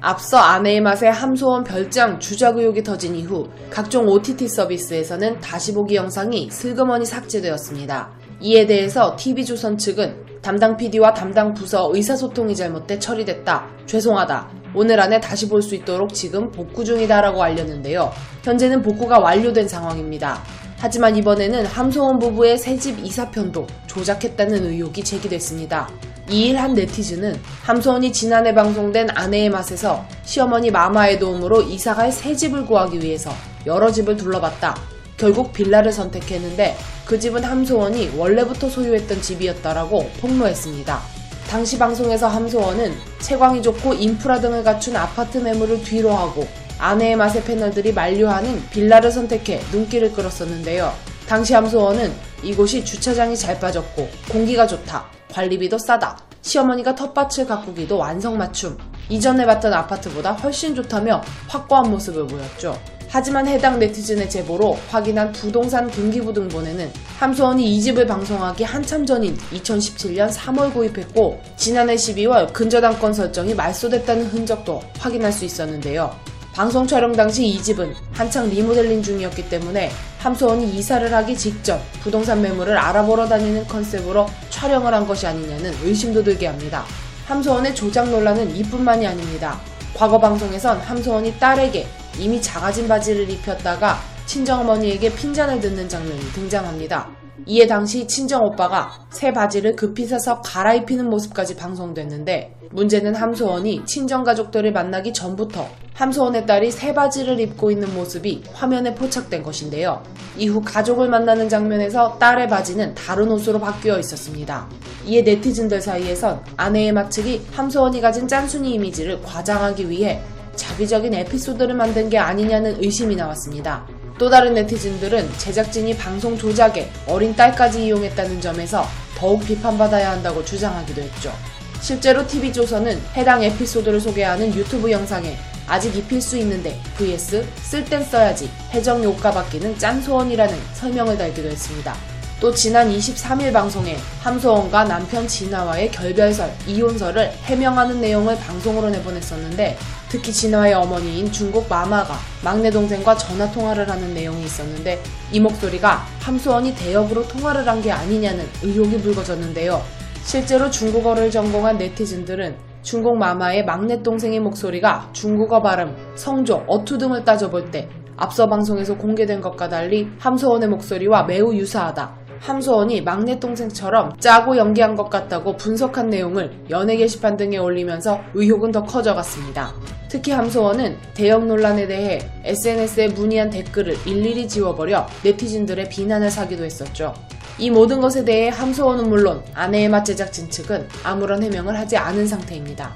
앞서 아내의 맛에 함소원 별장 주작 의혹이 터진 이후 각종 OTT 서비스에서는 다시 보기 영상이 슬그머니 삭제되었습니다. 이에 대해서 TV조선 측은 담당 PD와 담당 부서 의사소통이 잘못돼 처리됐다. 죄송하다. 오늘 안에 다시 볼 수 있도록 지금 복구 중이다라고 알렸는데요. 현재는 복구가 완료된 상황입니다. 하지만 이번에는 함소원 부부의 새집 이사편도 조작했다는 의혹이 제기됐습니다. 이일 한 네티즌은 함소원이 지난해 방송된 아내의 맛에서 시어머니 마마의 도움으로 이사갈 새 집을 구하기 위해서 여러 집을 둘러봤다. 결국 빌라를 선택했는데 그 집은 함소원이 원래부터 소유했던 집이었다라고 폭로했습니다. 당시 방송에서 함소원은 채광이 좋고 인프라 등을 갖춘 아파트 매물을 뒤로 하고 아내의 맛의 패널들이 만류하는 빌라를 선택해 눈길을 끌었었는데요. 당시 함소원은 이곳이 주차장이 잘 빠졌고 공기가 좋다. 관리비도 싸다. 시어머니가 텃밭을 가꾸기도 완성맞춤. 이전에 봤던 아파트보다 훨씬 좋다며 확고한 모습을 보였죠. 하지만 해당 네티즌의 제보로 확인한 부동산 등기부등본에는 함소원이 이 집을 방송하기 한참 전인 2017년 3월 구입했고 지난해 12월 근저당권 설정이 말소됐다는 흔적도 확인할 수 있었는데요. 방송 촬영 당시 이 집은 한창 리모델링 중이었기 때문에 함소원이 이사를 하기 직전 부동산 매물을 알아보러 다니는 컨셉으로 촬영을 한 것이 아니냐는 의심도 들게 합니다. 함소원의 조작 논란은 이뿐만이 아닙니다. 과거 방송에선 함소원이 딸에게 이미 작아진 바지를 입혔다가 친정어머니에게 핀잔을 듣는 장면이 등장합니다. 이에 당시 친정 오빠가 새 바지를 급히 사서 갈아입히는 모습까지 방송됐는데 문제는 함소원이 친정 가족들을 만나기 전부터 함소원의 딸이 새 바지를 입고 있는 모습이 화면에 포착된 것인데요. 이후 가족을 만나는 장면에서 딸의 바지는 다른 옷으로 바뀌어 있었습니다. 이에 네티즌들 사이에선 아내의 마측이 함소원이 가진 짠순이 이미지를 과장하기 위해 자기적인 에피소드를 만든 게 아니냐는 의심이 나왔습니다. 또 다른 네티즌들은 제작진이 방송 조작에 어린 딸까지 이용했다는 점에서 더욱 비판받아야 한다고 주장하기도 했죠. 실제로 TV조선은 해당 에피소드를 소개하는 유튜브 영상에 아직 입힐 수 있는데 vs 쓸 땐 써야지 해적 효과 받기는 짠 소원이라는 설명을 달기도 했습니다. 또 지난 23일 방송에 함소원과 남편 진아와의 결별설, 이혼설을 해명하는 내용을 방송으로 내보냈었는데 특히 진아의 어머니인 중국 마마가 막내 동생과 전화 통화를 하는 내용이 있었는데 이 목소리가 함소원이 대역으로 통화를 한 게 아니냐는 의혹이 불거졌는데요. 실제로 중국어를 전공한 네티즌들은 중국 마마의 막내 동생의 목소리가 중국어 발음, 성조, 어투 등을 따져볼 때 앞서 방송에서 공개된 것과 달리 함소원의 목소리와 매우 유사하다. 함소원이 막내 동생처럼 짜고 연기한 것 같다고 분석한 내용을 연예 게시판 등에 올리면서 의혹은 더 커져갔습니다. 특히 함소원은 대형 논란에 대해 SNS에 문의한 댓글을 일일이 지워버려 네티즌들의 비난을 사기도 했었죠. 이 모든 것에 대해 함소원은 물론 아내의 맛 제작진 측은 아무런 해명을 하지 않은 상태입니다.